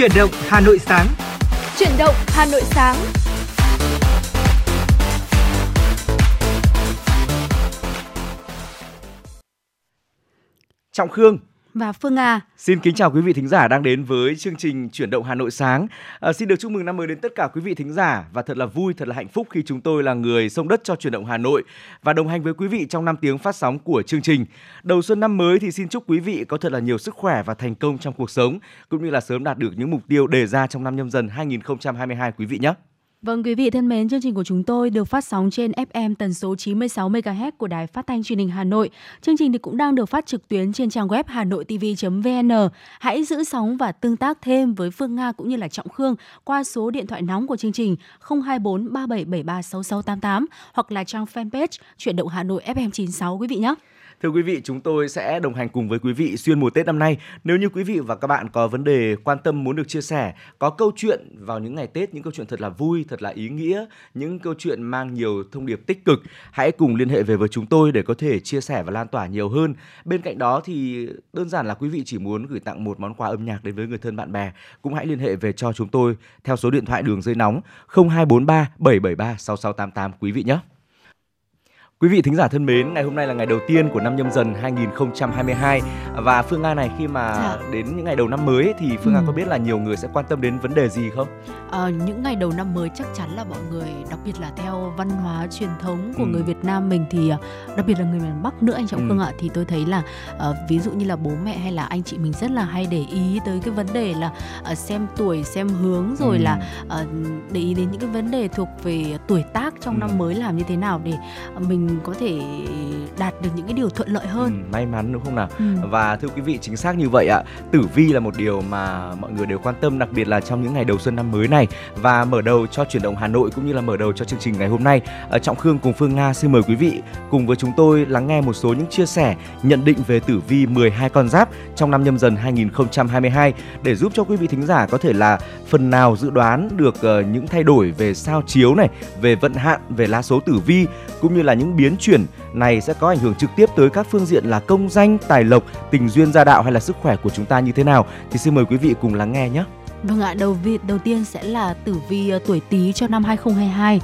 Chuyển động Hà Nội sáng. Chuyển động Hà Nội sáng. Trọng Khương và Phương Nga. Xin kính chào quý vị thính giả đang đến với chương trình Chuyển động Hà Nội sáng. À, xin được chúc mừng năm mới đến tất cả quý vị thính giả và thật là vui, thật là hạnh phúc khi chúng tôi là người sông đất cho Chuyển động Hà Nội và đồng hành với quý vị trong 5 tiếng phát sóng của chương trình. Đầu xuân năm mới thì xin chúc quý vị có thật là nhiều sức khỏe và thành công trong cuộc sống cũng như là sớm đạt được những mục tiêu đề ra trong năm nhâm dần 2022 quý vị nhé. Vâng quý vị thân mến, chương trình của chúng tôi được phát sóng trên FM tần số 96 MHz của Đài Phát thanh Truyền hình Hà Nội. Chương trình thì cũng đang được phát trực tuyến trên trang web hanoitv.vn. Hãy giữ sóng và tương tác thêm với Phương Nga cũng như là Trọng Khương qua số điện thoại nóng của chương trình 024 3773 6688 hoặc là trang fanpage Chuyển động Hà Nội FM 96 quý vị nhé. Thưa quý vị, chúng tôi sẽ đồng hành cùng với quý vị xuyên mùa Tết năm nay. Nếu như quý vị và các bạn có vấn đề quan tâm muốn được chia sẻ, có câu chuyện vào những ngày Tết, những câu chuyện thật là vui, thật là ý nghĩa, những câu chuyện mang nhiều thông điệp tích cực, hãy cùng liên hệ về với chúng tôi để có thể chia sẻ và lan tỏa nhiều hơn. Bên cạnh đó thì đơn giản là quý vị chỉ muốn gửi tặng một món quà âm nhạc đến với người thân bạn bè, cũng hãy liên hệ về cho chúng tôi theo số điện thoại đường dây nóng 0243 773 6688 quý vị nhé. Quý vị thính giả thân mến, ngày hôm nay là ngày đầu tiên của năm nhâm dần 2022 và Phương Nga này khi mà dạ. đến những ngày đầu năm mới thì Phương ừ. Nga có biết là nhiều người sẽ quan tâm đến vấn đề gì không? À, những ngày đầu năm mới chắc chắn là mọi người đặc biệt là theo văn hóa truyền thống của ừ. người Việt Nam mình thì ờ, đặc biệt là người miền Bắc nữa anh Trọng ừ. Khương ạ thì tôi thấy là uh, ví dụ như là bố mẹ hay là anh chị mình rất là hay để ý tới cái vấn đề là uh, xem tuổi, xem hướng rồi ừ. là uh, để ý đến những cái vấn đề thuộc về tuổi tác trong ừ. năm mới làm như thế nào để mình có thể đạt được những cái điều thuận lợi hơn. Ừ, may mắn đúng không nào? Ừ. Và thưa quý vị chính xác như vậy ạ. Tử vi là một điều mà mọi người đều quan tâm đặc biệt là trong những ngày đầu xuân năm mới này và mở đầu cho chuyển động Hà Nội cũng như là mở đầu cho chương trình ngày hôm nay. Ở Trọng Khương cùng Phương Nga xin mời quý vị cùng với chúng tôi lắng nghe một số những chia sẻ, nhận định về tử vi 12 con giáp trong năm nhâm dần 2022 để giúp cho quý vị thính giả có thể là phần nào dự đoán được uh, những thay đổi về sao chiếu này, về vận hạn, về lá số tử vi cũng như là những biến chuyển này sẽ có ảnh hưởng trực tiếp tới các phương diện là công danh, tài lộc, tình duyên gia đạo hay là sức khỏe của chúng ta như thế nào thì xin mời quý vị cùng lắng nghe nhé. Vâng ạ, đầu vi đầu tiên sẽ là tử vi ờ, tuổi Tý cho năm 2022.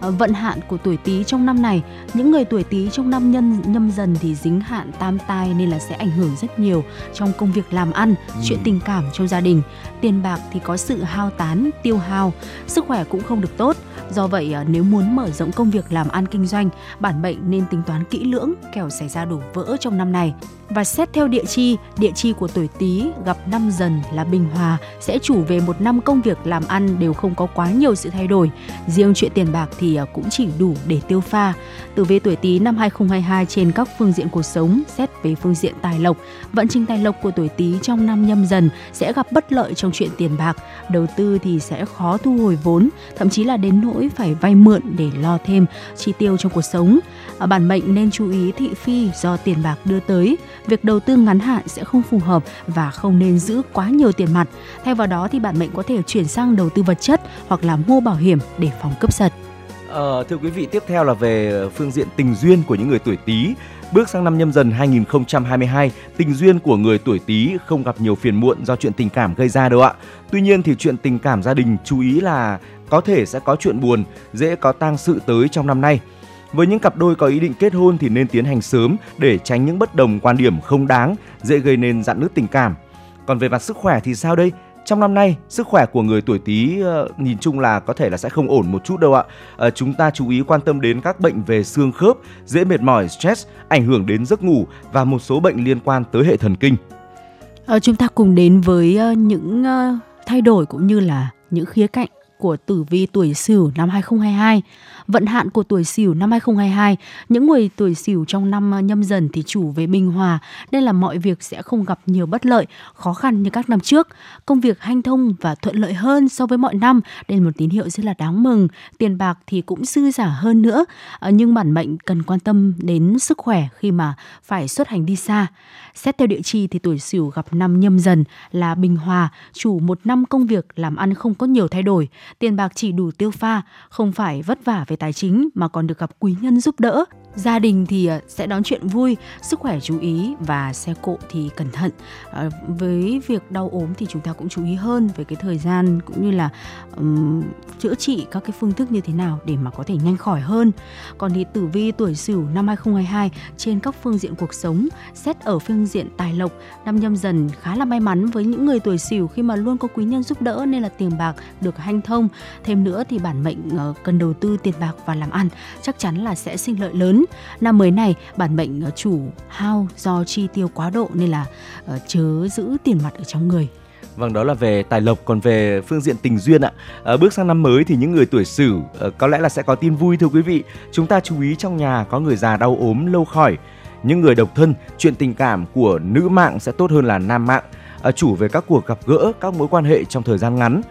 Ờ, vận hạn của tuổi Tý trong năm này, những người tuổi Tý trong năm nhân nhâm dần thì dính hạn tam tai nên là sẽ ảnh hưởng rất nhiều trong công việc làm ăn, ừ. chuyện tình cảm trong gia đình. Tiền bạc thì có sự hao tán, tiêu hao, sức khỏe cũng không được tốt. Do vậy ờ, nếu muốn mở rộng công việc làm ăn kinh doanh, bản mệnh nên tính toán kỹ lưỡng kẻo xảy ra đổ vỡ trong năm này. Và xét theo địa chi, địa chi của tuổi Tý gặp năm dần là bình hòa sẽ chủ về một năm công việc làm ăn đều không có quá nhiều sự thay đổi. Riêng chuyện tiền bạc thì à, cũng chỉ đủ để tiêu pha. Từ về tuổi Tý năm 2022 trên các phương diện cuộc sống, xét về phương diện tài lộc, vận trình tài lộc của tuổi Tý trong năm nhâm dần sẽ gặp bất lợi trong chuyện tiền bạc, đầu tư thì sẽ khó thu hồi vốn, thậm chí là đến nỗi phải vay mượn để lo thêm chi tiêu trong cuộc sống. Ở bản mệnh nên chú ý thị phi do tiền bạc đưa tới việc đầu tư ngắn hạn sẽ không phù hợp và không nên giữ quá nhiều tiền mặt. Thay vào đó thì bạn mệnh có thể chuyển sang đầu tư vật chất hoặc là mua bảo hiểm để phòng cướp giật. Ờ, thưa quý vị, tiếp theo là về phương diện tình duyên của những người tuổi Tý. Bước sang năm nhâm dần 2022, tình duyên của người tuổi Tý không gặp nhiều phiền muộn do chuyện tình cảm gây ra đâu ạ. Tuy nhiên thì chuyện tình cảm gia đình chú ý là có thể sẽ có chuyện buồn, dễ có tang sự tới trong năm nay. Với những cặp đôi có ý định kết hôn thì nên tiến hành sớm để tránh những bất đồng quan điểm không đáng, dễ gây nên dạn nứt tình cảm. Còn về mặt sức khỏe thì sao đây? Trong năm nay, sức khỏe của người tuổi Tý uh, nhìn chung là có thể là sẽ không ổn một chút đâu ạ. Uh, chúng ta chú ý quan tâm đến các bệnh về xương khớp, dễ mệt mỏi, stress, ảnh hưởng đến giấc ngủ và một số bệnh liên quan tới hệ thần kinh. Uh, chúng ta cùng đến với uh, những uh, thay đổi cũng như là những khía cạnh của tử vi tuổi Sửu năm 2022 vận hạn của tuổi Sửu năm 2022, những người tuổi Sửu trong năm ờ, nhâm dần thì chủ về bình hòa nên là mọi việc sẽ không gặp nhiều bất lợi, khó khăn như các năm trước. Công việc hanh thông và thuận lợi hơn so với mọi năm, đây là một tín hiệu rất là đáng mừng. Tiền bạc thì cũng dư giả hơn nữa, ờ, nhưng bản mệnh cần quan tâm đến sức khỏe khi mà phải xuất hành đi xa. Xét theo địa chi thì tuổi Sửu gặp năm nhâm dần là bình hòa, chủ một năm công việc làm ăn không có nhiều thay đổi. tiền bạc chỉ đủ tiêu pha, không phải vất vả về tài chính mà còn được gặp quý nhân giúp đỡ. Gia đình thì ờ, sẽ đón chuyện vui, sức khỏe chú ý và xe cộ thì cẩn thận. À, với việc đau ốm thì chúng ta cũng chú ý hơn về cái thời gian cũng như là um, chữa trị các cái phương thức như thế nào để mà có thể nhanh khỏi hơn. Còn thì tử vi tuổi Sửu năm 2022 trên các phương diện cuộc sống, xét ở phương diện tài lộc, năm nhâm dần khá là may mắn với những người tuổi Sửu khi mà luôn có quý nhân giúp đỡ nên là tiền bạc được hanh thông. Thêm nữa thì bản mệnh ờ, cần đầu tư tiền bạc và làm ăn chắc chắn là sẽ sinh lợi lớn. Năm mới này bản mệnh ờ, chủ hao do chi tiêu quá độ nên là ờ, chớ giữ tiền mặt ở trong người. Vâng, đó là về tài lộc, còn về phương diện tình duyên ạ. À, bước sang năm mới thì những người tuổi Sửu à, có lẽ là sẽ có tin vui thưa quý vị. Chúng ta chú ý trong nhà có người già đau ốm lâu khỏi. Những người độc thân, chuyện tình cảm của nữ mạng sẽ tốt hơn là nam mạng. À, chủ về các cuộc gặp gỡ, các mối quan hệ trong thời gian ngắn.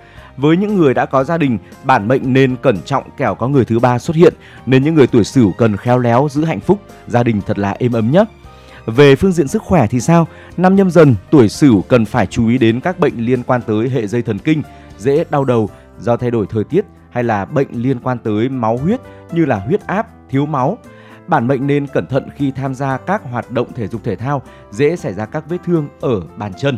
Với những người đã có gia đình, bản mệnh nên cẩn trọng kẻo có người thứ ba xuất hiện, nên những người tuổi Sửu cần khéo léo giữ hạnh phúc, gia đình thật là êm ấm nhất. Về phương diện sức khỏe thì sao? Năm nhâm dần, tuổi Sửu cần phải chú ý đến các bệnh liên quan tới hệ dây thần kinh, dễ đau đầu do thay đổi thời tiết hay là bệnh liên quan tới máu huyết như là huyết áp, thiếu máu. Bản mệnh nên cẩn thận khi tham gia các hoạt động thể dục thể thao, dễ xảy ra các vết thương ở bàn chân.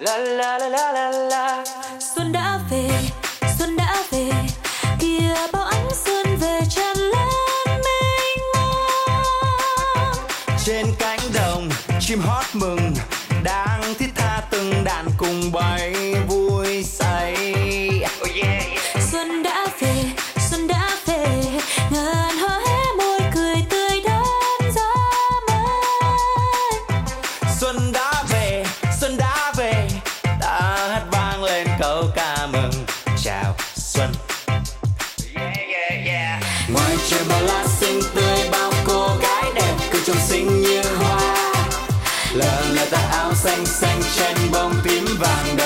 la la la xuân đã về xuân đã về kìa bao ánh xuân về tràn lan mênh mông. Trên cánh đồng chim hót mừng đang thiết tha từng đàn cùng bay vui say. Oh yeah, yeah. xuân đã về xuân đã về ngàn hoa hé môi cười tươi đón gió mới. Xuân đã xanh xanh trên bông tím vàng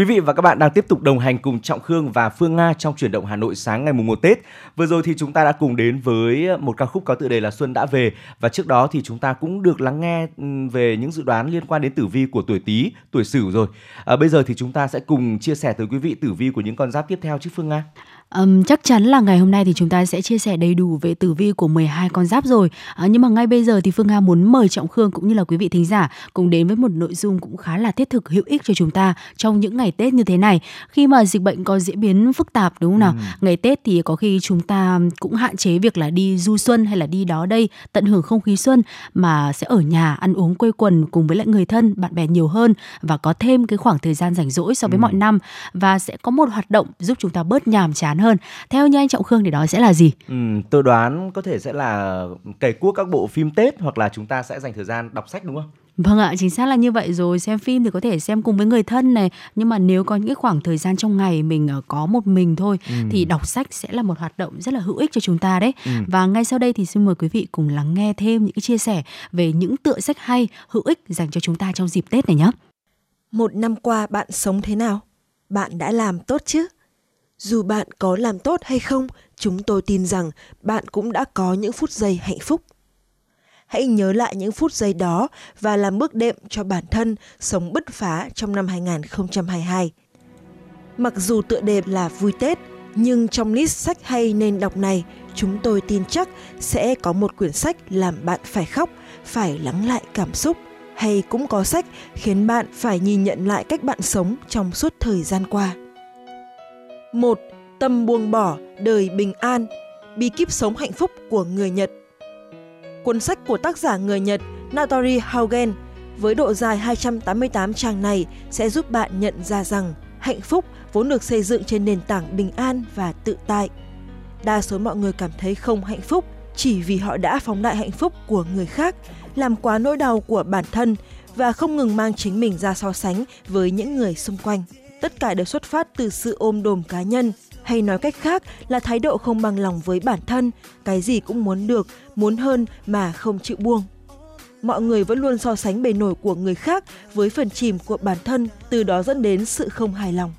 Quý vị và các bạn đang tiếp tục đồng hành cùng Trọng Khương và Phương Nga trong chuyển động Hà Nội sáng ngày mùng 1 Tết. Vừa rồi thì chúng ta đã cùng đến với một ca khúc có tựa đề là Xuân đã về và trước đó thì chúng ta cũng được lắng nghe về những dự đoán liên quan đến tử vi của tuổi Tý, tuổi Sửu rồi. À, bây giờ thì chúng ta sẽ cùng chia sẻ tới quý vị tử vi của những con giáp tiếp theo chứ Phương Nga. Um, chắc chắn là ngày hôm nay thì chúng ta sẽ chia sẻ đầy đủ về tử vi của 12 con giáp rồi. À, nhưng mà ngay bây giờ thì Phương Nga muốn mời Trọng Khương cũng như là quý vị thính giả cùng đến với một nội dung cũng khá là thiết thực hữu ích cho chúng ta trong những ngày Tết như thế này. Khi mà dịch bệnh có diễn biến phức tạp đúng không nào? Ừ. Ngày Tết thì có khi chúng ta cũng hạn chế việc là đi du xuân hay là đi đó đây tận hưởng không khí xuân mà sẽ ở nhà ăn uống quây quần cùng với lại người thân, bạn bè nhiều hơn và có thêm cái khoảng thời gian rảnh rỗi so với ừ. mọi năm và sẽ có một hoạt động giúp chúng ta bớt nhàm chán hơn theo như anh trọng khương thì đó sẽ là gì ừ, tôi đoán có thể sẽ là cày cuốc các bộ phim tết hoặc là chúng ta sẽ dành thời gian đọc sách đúng không Vâng ạ, chính xác là như vậy rồi. Xem phim thì có thể xem cùng với người thân này, nhưng mà nếu có những cái khoảng thời gian trong ngày mình ờ, có một mình thôi ừ. thì đọc sách sẽ là một hoạt động rất là hữu ích cho chúng ta đấy. Ừ. Và ngay sau đây thì xin mời quý vị cùng lắng nghe thêm những cái chia sẻ về những tựa sách hay, hữu ích dành cho chúng ta trong dịp Tết này nhé. Một năm qua bạn sống thế nào? Bạn đã làm tốt chứ? Dù bạn có làm tốt hay không, chúng tôi tin rằng bạn cũng đã có những phút giây hạnh phúc. Hãy nhớ lại những phút giây đó và làm bước đệm cho bản thân sống bứt phá trong năm 2022. Mặc dù tựa đề là vui Tết, nhưng trong list sách hay nên đọc này, chúng tôi tin chắc sẽ có một quyển sách làm bạn phải khóc, phải lắng lại cảm xúc, hay cũng có sách khiến bạn phải nhìn nhận lại cách bạn sống trong suốt thời gian qua. Một, Tâm buông bỏ, đời bình an, bí kíp sống hạnh phúc của người Nhật. Cuốn sách của tác giả người Nhật Natori Haugen với độ dài 288 trang này sẽ giúp bạn nhận ra rằng hạnh phúc vốn được xây dựng trên nền tảng bình an và tự tại. Đa số mọi người cảm thấy không hạnh phúc chỉ vì họ đã phóng đại hạnh phúc của người khác, làm quá nỗi đau của bản thân và không ngừng mang chính mình ra so sánh với những người xung quanh tất cả đều xuất phát từ sự ôm đồm cá nhân, hay nói cách khác là thái độ không bằng lòng với bản thân, cái gì cũng muốn được, muốn hơn mà không chịu buông. Mọi người vẫn luôn so sánh bề nổi của người khác với phần chìm của bản thân, từ đó dẫn đến sự không hài lòng.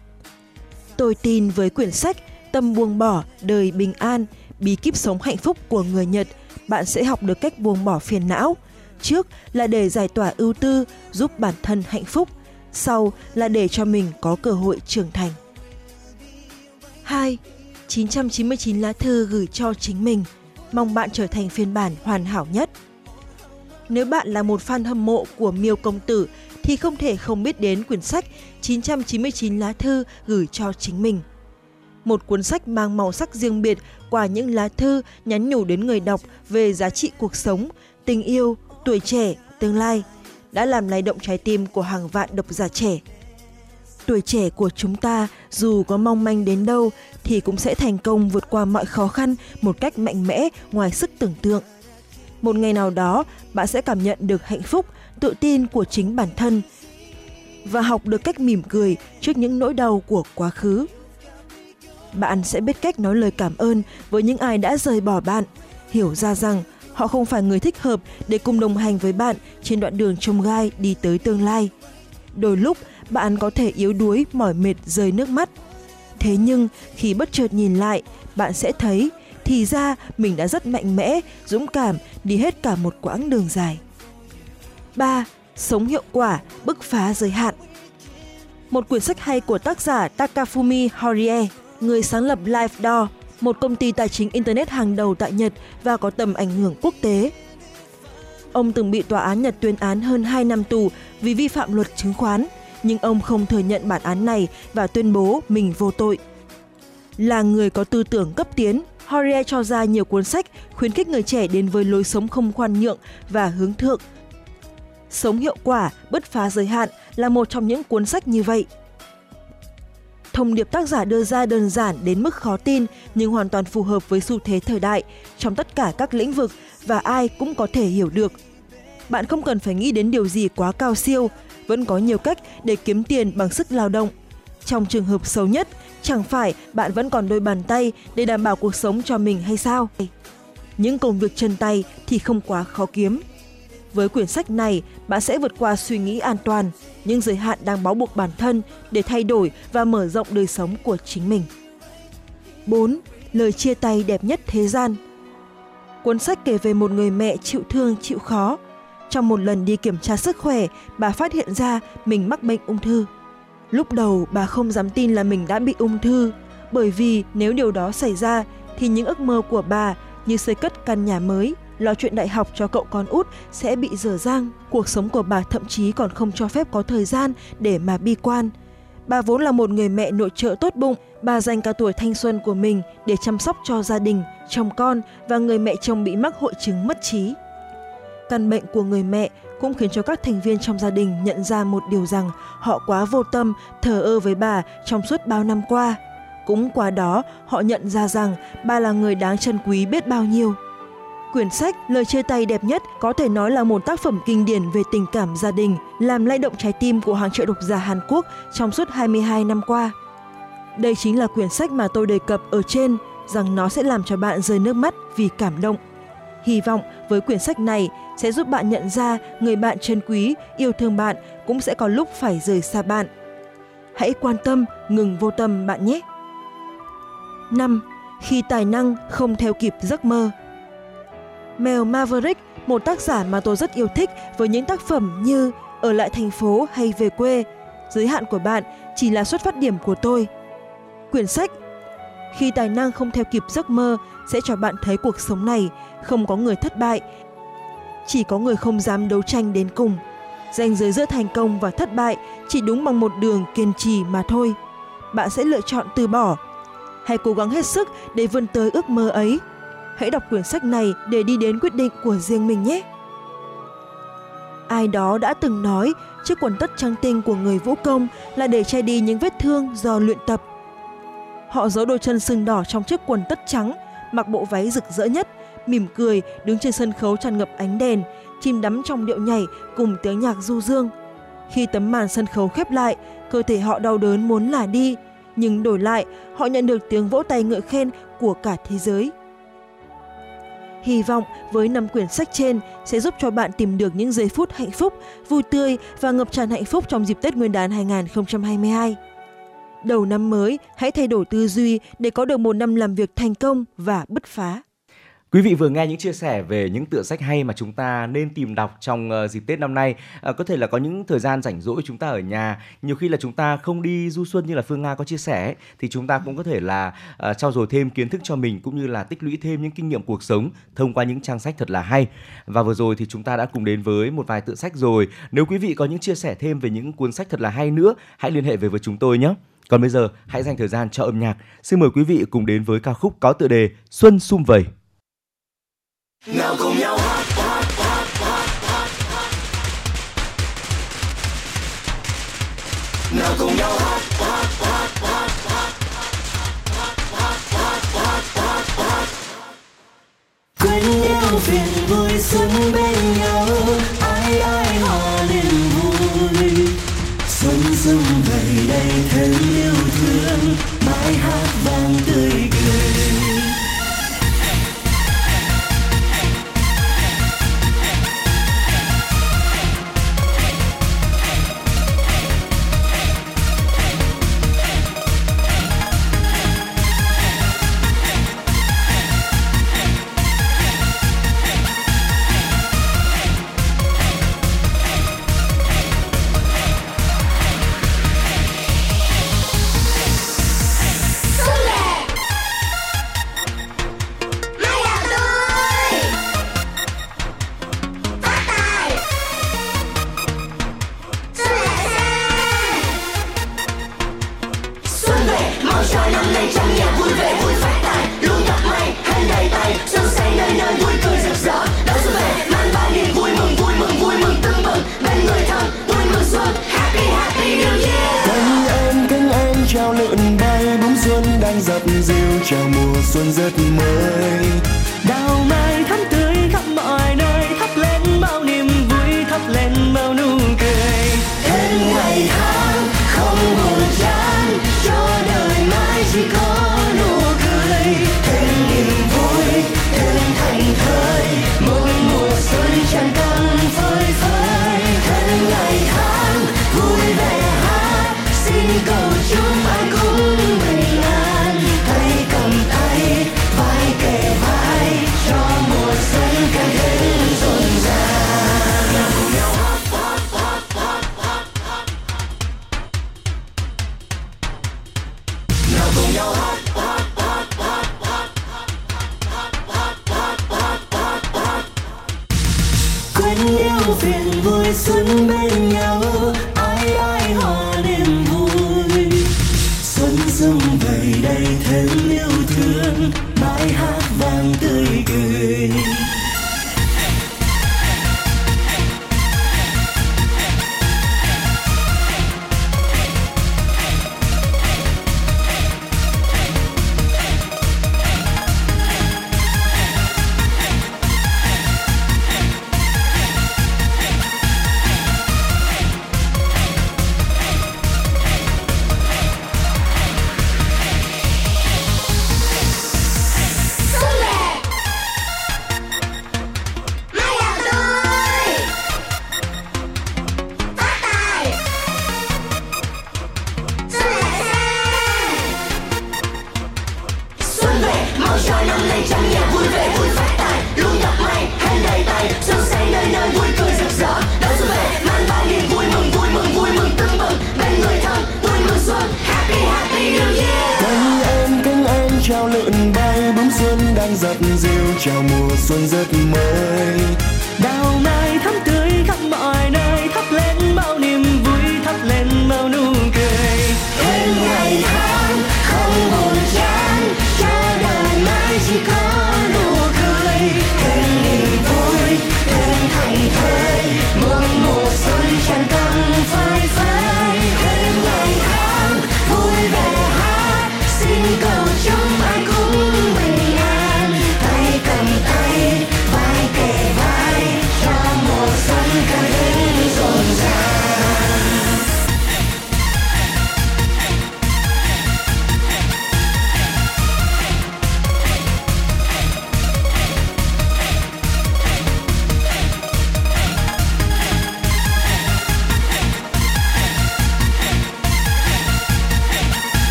Tôi tin với quyển sách Tâm buông bỏ, đời bình an, bí kíp sống hạnh phúc của người Nhật, bạn sẽ học được cách buông bỏ phiền não. Trước là để giải tỏa ưu tư, giúp bản thân hạnh phúc – sau là để cho mình có cơ hội trưởng thành. 2. 999 lá thư gửi cho chính mình, mong bạn trở thành phiên bản hoàn hảo nhất. Nếu bạn là một fan hâm mộ của Miêu Công Tử thì không thể không biết đến quyển sách 999 lá thư gửi cho chính mình. Một cuốn sách mang màu sắc riêng biệt qua những lá thư nhắn nhủ đến người đọc về giá trị cuộc sống, tình yêu, tuổi trẻ, tương lai – đã làm lay động trái tim của hàng vạn độc giả trẻ. Tuổi trẻ của chúng ta dù có mong manh đến đâu thì cũng sẽ thành công vượt qua mọi khó khăn một cách mạnh mẽ ngoài sức tưởng tượng. Một ngày nào đó, bạn sẽ cảm nhận được hạnh phúc, tự tin của chính bản thân và học được cách mỉm cười trước những nỗi đau của quá khứ. Bạn sẽ biết cách nói lời cảm ơn với những ai đã rời bỏ bạn, hiểu ra rằng Họ không phải người thích hợp để cùng đồng hành với bạn trên đoạn đường trông gai đi tới tương lai. Đôi lúc bạn có thể yếu đuối, mỏi mệt, rơi nước mắt. Thế nhưng khi bất chợt nhìn lại, bạn sẽ thấy thì ra mình đã rất mạnh mẽ, dũng cảm đi hết cả một quãng đường dài. 3. Sống hiệu quả, bứt phá giới hạn Một quyển sách hay của tác giả Takafumi Horie, người sáng lập LifeDoor, một công ty tài chính Internet hàng đầu tại Nhật và có tầm ảnh hưởng quốc tế. Ông từng bị tòa án Nhật tuyên án hơn 2 năm tù vì vi phạm luật chứng khoán, nhưng ông không thừa nhận bản án này và tuyên bố mình vô tội. Là người có tư tưởng cấp tiến, Horia cho ra nhiều cuốn sách khuyến khích người trẻ đến với lối sống không khoan nhượng và hướng thượng. Sống hiệu quả, bứt phá giới hạn là một trong những cuốn sách như vậy. Thông điệp tác giả đưa ra đơn giản đến mức khó tin nhưng hoàn toàn phù hợp với xu thế thời đại trong tất cả các lĩnh vực và ai cũng có thể hiểu được. Bạn không cần phải nghĩ đến điều gì quá cao siêu, vẫn có nhiều cách để kiếm tiền bằng sức lao động. Trong trường hợp xấu nhất, chẳng phải bạn vẫn còn đôi bàn tay để đảm bảo cuộc sống cho mình hay sao? Những công việc chân tay thì không quá khó kiếm. Với quyển sách này, bạn sẽ vượt qua suy nghĩ an toàn, những giới hạn đang bó buộc bản thân để thay đổi và mở rộng đời sống của chính mình. 4. Lời chia tay đẹp nhất thế gian Cuốn sách kể về một người mẹ chịu thương, chịu khó. Trong một lần đi kiểm tra sức khỏe, bà phát hiện ra mình mắc bệnh ung thư. Lúc đầu bà không dám tin là mình đã bị ung thư, bởi vì nếu điều đó xảy ra thì những ước mơ của bà như xây cất căn nhà mới, lo chuyện đại học cho cậu con út sẽ bị dở dang. Cuộc sống của bà thậm chí còn không cho phép có thời gian để mà bi quan. Bà vốn là một người mẹ nội trợ tốt bụng, bà dành cả tuổi thanh xuân của mình để chăm sóc cho gia đình, chồng con và người mẹ chồng bị mắc hội chứng mất trí. Căn bệnh của người mẹ cũng khiến cho các thành viên trong gia đình nhận ra một điều rằng họ quá vô tâm, thờ ơ với bà trong suốt bao năm qua. Cũng qua đó, họ nhận ra rằng bà là người đáng trân quý biết bao nhiêu. Quyển sách Lời chia tay đẹp nhất có thể nói là một tác phẩm kinh điển về tình cảm gia đình, làm lay động trái tim của hàng triệu độc giả Hàn Quốc trong suốt 22 năm qua. Đây chính là quyển sách mà tôi đề cập ở trên rằng nó sẽ làm cho bạn rơi nước mắt vì cảm động. Hy vọng với quyển sách này sẽ giúp bạn nhận ra người bạn chân quý, yêu thương bạn cũng sẽ có lúc phải rời xa bạn. Hãy quan tâm, ngừng vô tâm bạn nhé. 5. Khi tài năng không theo kịp giấc mơ Mel Maverick, một tác giả mà tôi rất yêu thích với những tác phẩm như Ở lại thành phố hay Về quê. Giới hạn của bạn chỉ là xuất phát điểm của tôi. Quyển sách Khi tài năng không theo kịp giấc mơ sẽ cho bạn thấy cuộc sống này không có người thất bại. Chỉ có người không dám đấu tranh đến cùng. Ranh giới giữa thành công và thất bại chỉ đúng bằng một đường kiên trì mà thôi. Bạn sẽ lựa chọn từ bỏ. Hãy cố gắng hết sức để vươn tới ước mơ ấy. Hãy đọc quyển sách này để đi đến quyết định của riêng mình nhé. Ai đó đã từng nói chiếc quần tất trắng tinh của người vũ công là để che đi những vết thương do luyện tập. Họ giấu đôi chân sưng đỏ trong chiếc quần tất trắng, mặc bộ váy rực rỡ nhất, mỉm cười đứng trên sân khấu tràn ngập ánh đèn, chìm đắm trong điệu nhảy cùng tiếng nhạc du dương. Khi tấm màn sân khấu khép lại, cơ thể họ đau đớn muốn lả đi, nhưng đổi lại họ nhận được tiếng vỗ tay ngợi khen của cả thế giới. Hy vọng với năm quyển sách trên sẽ giúp cho bạn tìm được những giây phút hạnh phúc, vui tươi và ngập tràn hạnh phúc trong dịp Tết Nguyên đán 2022. Đầu năm mới, hãy thay đổi tư duy để có được một năm làm việc thành công và bứt phá. Quý vị vừa nghe những chia sẻ về những tựa sách hay mà chúng ta nên tìm đọc trong ờ, dịp Tết năm nay. À, có thể là có những thời gian rảnh rỗi chúng ta ở nhà, nhiều khi là chúng ta không đi du xuân như là Phương Nga có chia sẻ thì chúng ta cũng có thể là ờ, à, trao dồi thêm kiến thức cho mình cũng như là tích lũy thêm những kinh nghiệm cuộc sống thông qua những trang sách thật là hay. Và vừa rồi thì chúng ta đã cùng đến với một vài tựa sách rồi. Nếu quý vị có những chia sẻ thêm về những cuốn sách thật là hay nữa, hãy liên hệ về với chúng tôi nhé. Còn bây giờ, hãy dành thời gian cho âm nhạc. Xin mời quý vị cùng đến với ca khúc có tựa đề Xuân sum vầy nào cùng nhau hát, hát, hát, hát, hát, hát. Nào cùng nhau hát, hát, hát, hát, hát. Quên những phiền vui sống bên nhau Ai ai họ liền vui Sống sông vầy đầy thêm yêu thương Mãi hát vang tươi cười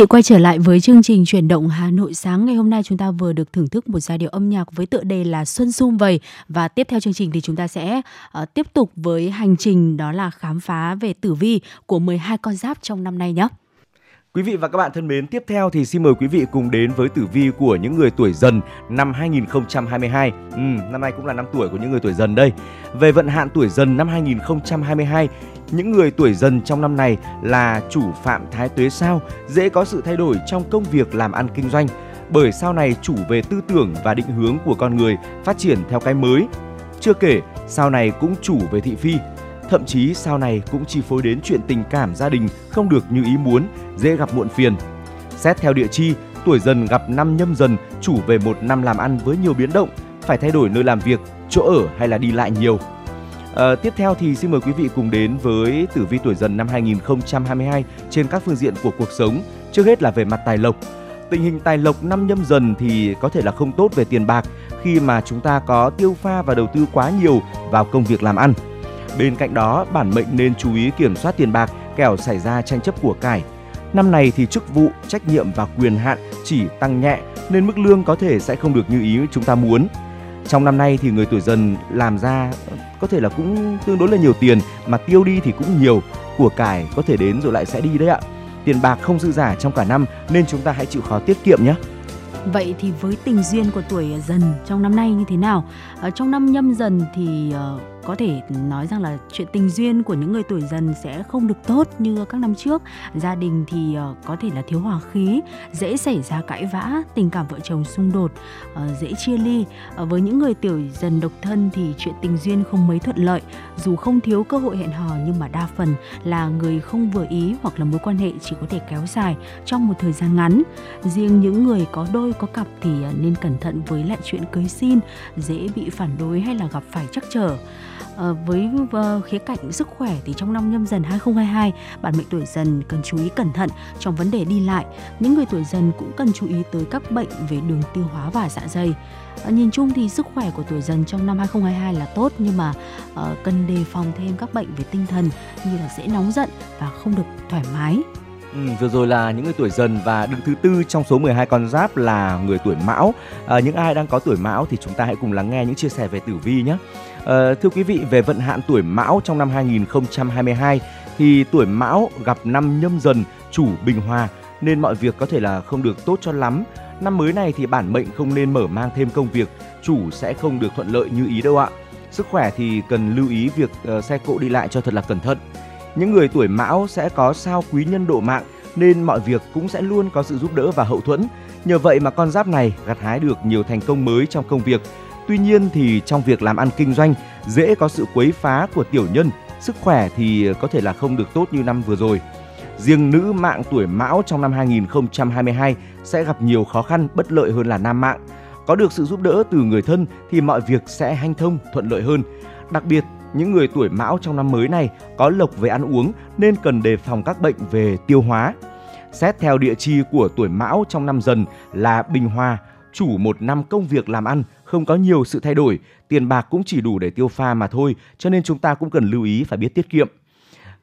vị, quay trở lại với chương trình chuyển động Hà Nội sáng ngày hôm nay chúng ta vừa được thưởng thức một giai điệu âm nhạc với tựa đề là Xuân Sum Vầy và tiếp theo chương trình thì chúng ta sẽ uh, tiếp tục với hành trình đó là khám phá về tử vi của 12 con giáp trong năm nay nhé. Quý vị và các bạn thân mến, tiếp theo thì xin mời quý vị cùng đến với tử vi của những người tuổi dần năm 2022. Ừ, năm nay cũng là năm tuổi của những người tuổi dần đây. Về vận hạn tuổi dần năm 2022, những người tuổi dần trong năm này là chủ phạm thái tuế sao, dễ có sự thay đổi trong công việc làm ăn kinh doanh. Bởi sao này chủ về tư tưởng và định hướng của con người phát triển theo cái mới. Chưa kể, sao này cũng chủ về thị phi, Thậm chí sau này cũng chi phối đến chuyện tình cảm gia đình không được như ý muốn, dễ gặp muộn phiền. Xét theo địa chi, tuổi dần gặp năm nhâm dần chủ về một năm làm ăn với nhiều biến động, phải thay đổi nơi làm việc, chỗ ở hay là đi lại nhiều. À, tiếp theo thì xin mời quý vị cùng đến với tử vi tuổi dần năm 2022 trên các phương diện của cuộc sống. Trước hết là về mặt tài lộc. Tình hình tài lộc năm nhâm dần thì có thể là không tốt về tiền bạc khi mà chúng ta có tiêu pha và đầu tư quá nhiều vào công việc làm ăn. Bên cạnh đó, bản mệnh nên chú ý kiểm soát tiền bạc, kẻo xảy ra tranh chấp của cải. Năm này thì chức vụ, trách nhiệm và quyền hạn chỉ tăng nhẹ nên mức lương có thể sẽ không được như ý chúng ta muốn. Trong năm nay thì người tuổi dần làm ra có thể là cũng tương đối là nhiều tiền mà tiêu đi thì cũng nhiều, của cải có thể đến rồi lại sẽ đi đấy ạ. Tiền bạc không dư giả trong cả năm nên chúng ta hãy chịu khó tiết kiệm nhé. Vậy thì với tình duyên của tuổi dần trong năm nay như thế nào? Ở trong năm nhâm dần thì uh, có thể nói rằng là chuyện tình duyên của những người tuổi dần sẽ không được tốt như các năm trước. Gia đình thì ờ, có thể là thiếu hòa khí, dễ xảy ra cãi vã, tình cảm vợ chồng xung đột, ờ, dễ chia ly. Ờ, với những người tuổi dần độc thân thì chuyện tình duyên không mấy thuận lợi. Dù không thiếu cơ hội hẹn hò nhưng mà đa phần là người không vừa ý hoặc là mối quan hệ chỉ có thể kéo dài trong một thời gian ngắn. Riêng những người có đôi có cặp thì nên cẩn thận với lại chuyện cưới xin, dễ bị phản đối hay là gặp phải trắc trở. À, với uh, khía cạnh sức khỏe thì trong năm nhâm dần 2022, bạn mệnh tuổi dần cần chú ý cẩn thận trong vấn đề đi lại. Những người tuổi dần cũng cần chú ý tới các bệnh về đường tiêu hóa và dạ dày. À, nhìn chung thì sức khỏe của tuổi dần trong năm 2022 là tốt nhưng mà uh, cần đề phòng thêm các bệnh về tinh thần như là dễ nóng giận và không được thoải mái. Ừ, vừa rồi là những người tuổi dần và đứng thứ tư trong số 12 con giáp là người tuổi mão. À, những ai đang có tuổi mão thì chúng ta hãy cùng lắng nghe những chia sẻ về tử vi nhé. À, thưa quý vị về vận hạn tuổi mão trong năm 2022 thì tuổi mão gặp năm nhâm dần chủ bình hòa nên mọi việc có thể là không được tốt cho lắm. Năm mới này thì bản mệnh không nên mở mang thêm công việc, chủ sẽ không được thuận lợi như ý đâu ạ. Sức khỏe thì cần lưu ý việc uh, xe cộ đi lại cho thật là cẩn thận. Những người tuổi mão sẽ có sao quý nhân độ mạng nên mọi việc cũng sẽ luôn có sự giúp đỡ và hậu thuẫn. Nhờ vậy mà con giáp này gặt hái được nhiều thành công mới trong công việc. Tuy nhiên thì trong việc làm ăn kinh doanh dễ có sự quấy phá của tiểu nhân, sức khỏe thì có thể là không được tốt như năm vừa rồi. Riêng nữ mạng tuổi Mão trong năm 2022 sẽ gặp nhiều khó khăn bất lợi hơn là nam mạng. Có được sự giúp đỡ từ người thân thì mọi việc sẽ hanh thông, thuận lợi hơn. Đặc biệt, những người tuổi Mão trong năm mới này có lộc về ăn uống nên cần đề phòng các bệnh về tiêu hóa. Xét theo địa chi của tuổi Mão trong năm dần là bình hòa, chủ một năm công việc làm ăn không có nhiều sự thay đổi, tiền bạc cũng chỉ đủ để tiêu pha mà thôi, cho nên chúng ta cũng cần lưu ý phải biết tiết kiệm.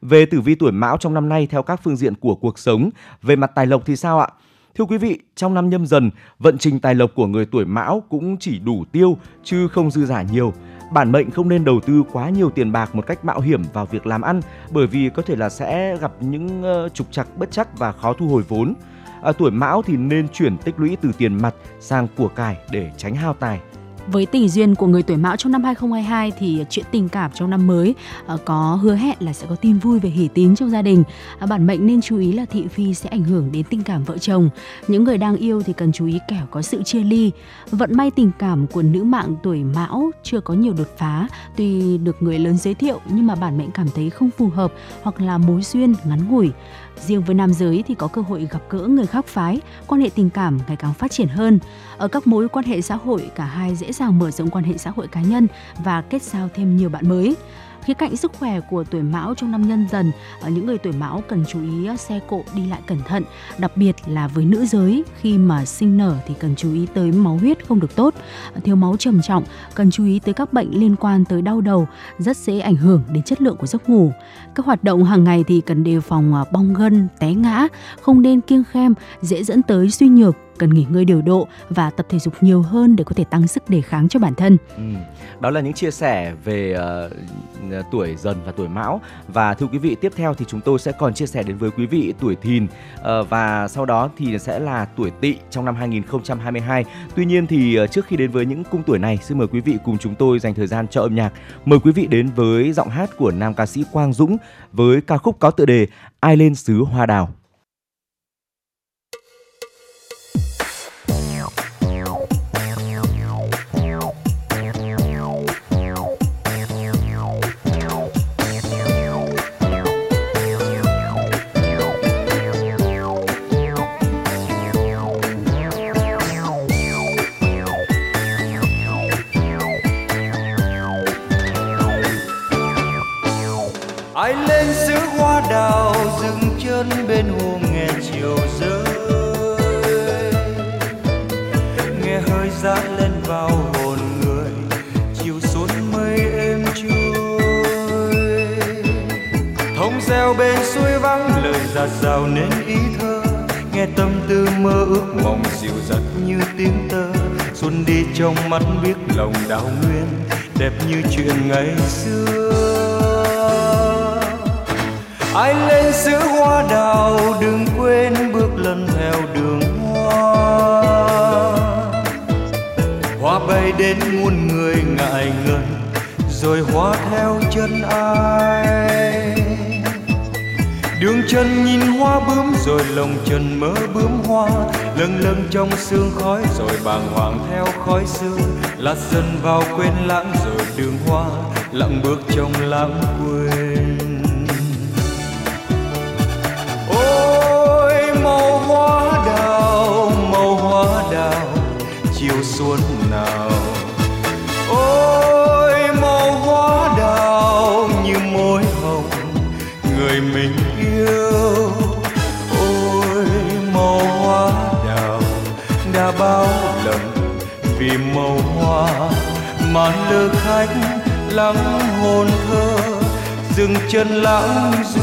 Về tử vi tuổi Mão trong năm nay theo các phương diện của cuộc sống, về mặt tài lộc thì sao ạ? Thưa quý vị, trong năm nhâm dần, vận trình tài lộc của người tuổi Mão cũng chỉ đủ tiêu chứ không dư giả nhiều. Bản mệnh không nên đầu tư quá nhiều tiền bạc một cách mạo hiểm vào việc làm ăn bởi vì có thể là sẽ gặp những ờ, trục trặc bất chắc và khó thu hồi vốn. À, tuổi Mão thì nên chuyển tích lũy từ tiền mặt sang của cải để tránh hao tài. Với tình duyên của người tuổi Mão trong năm 2022 thì chuyện tình cảm trong năm mới ờ, có hứa hẹn là sẽ có tin vui về hỷ tín trong gia đình. À, bản mệnh nên chú ý là thị phi sẽ ảnh hưởng đến tình cảm vợ chồng. Những người đang yêu thì cần chú ý kẻo có sự chia ly. Vận may tình cảm của nữ mạng tuổi Mão chưa có nhiều đột phá, tuy được người lớn giới thiệu nhưng mà bản mệnh cảm thấy không phù hợp hoặc là mối duyên ngắn ngủi. Riêng với nam giới thì có cơ hội gặp gỡ người khác phái, quan hệ tình cảm ngày càng phát triển hơn. Ở các mối quan hệ xã hội, cả hai dễ dàng mở rộng quan hệ xã hội cá nhân và kết giao thêm nhiều bạn mới. Khía cạnh sức khỏe của tuổi Mão trong năm nhân dần, ở những người tuổi Mão cần chú ý ờ, xe cộ đi lại cẩn thận, đặc biệt là với nữ giới khi mà sinh nở thì cần chú ý tới máu huyết không được tốt, ờ, thiếu máu trầm trọng, cần chú ý tới các bệnh liên quan tới đau đầu, rất dễ ảnh hưởng đến chất lượng của giấc ngủ. Các hoạt động hàng ngày thì cần đề phòng bong gân, té ngã, không nên kiêng khem, dễ dẫn tới suy nhược, cần nghỉ ngơi điều độ và tập thể dục nhiều hơn để có thể tăng sức đề kháng cho bản thân. Ừ. Đó là những chia sẻ về uh, tuổi dần và tuổi mão và thưa quý vị tiếp theo thì chúng tôi sẽ còn chia sẻ đến với quý vị tuổi thìn uh, và sau đó thì sẽ là tuổi tỵ trong năm 2022. Tuy nhiên thì uh, trước khi đến với những cung tuổi này xin mời quý vị cùng chúng tôi dành thời gian cho âm nhạc. Mời quý vị đến với giọng hát của nam ca sĩ Quang Dũng với ca khúc có tựa đề Ai lên xứ hoa đào. Thông reo bên suối vắng. Lời giạt rào nên ý thơ nghe tâm tư mơ ước mộng dịu dặt như tiếng tơ. Xuân đi trong mắt biết lòng đào nguyên đẹp như chuyện ngày xưa. Ai lên xứ hoa đào đừng quên bước lần theo đường hoa. Hoa bay đến muôn người ngại ngần rồi hoa theo chân ai đường chân nhìn hoa bướm rồi lòng trần mơ bướm hoa. Lâng lâng trong sương khói rồi bàng hoàng theo khói sương. Lát dần vào quên lãng rồi đường hoa, lặng bước trong lãng quên. Ôi, màu hoa đào, màu hoa đào, chiều xuân nào tìm màu hoa mà lơ khách lắng hồn thơ, dừng chân lãng du.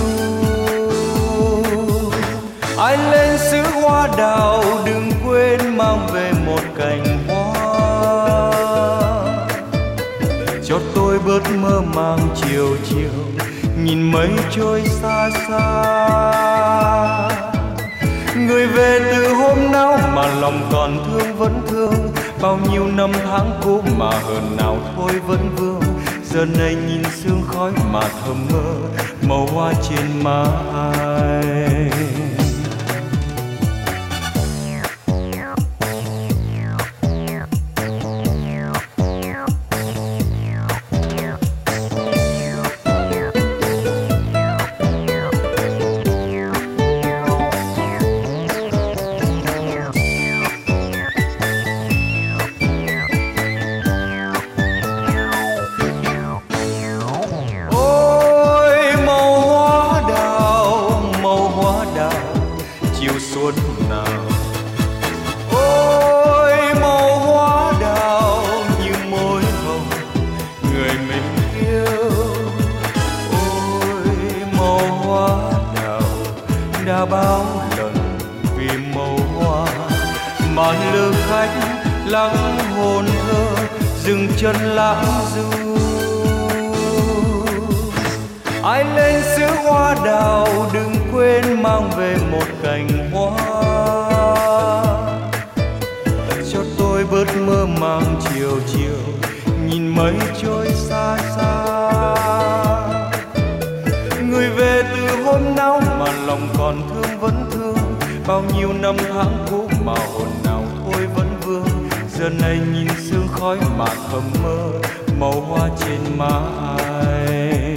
Anh lên xứ hoa đào, đừng quên mang về một cành hoa. Cho tôi bớt mơ màng chiều chiều, nhìn mây trôi xa xa. Người về từ hôm nào mà lòng còn thương vẫn thương bao nhiêu năm tháng cũ mà hờn nào thôi vẫn vương. Giờ này nhìn sương khói mà thơm mơ màu hoa trên má ai bao lần vì màu hoa. Mà lưu khách lắng hồn thơ, dừng chân lãng du. Ai lên xứ hoa đào đừng quên mang về một cành hoa. Cho tôi bớt mơ màng chiều chiều, nhìn mây trôi xa xa. Lòng còn thương vẫn thương. Bao nhiêu năm tháng cũ mà hồn nào thôi vẫn vương. Giờ này nhìn sương khói mà thầm mơ, màu hoa trên má ai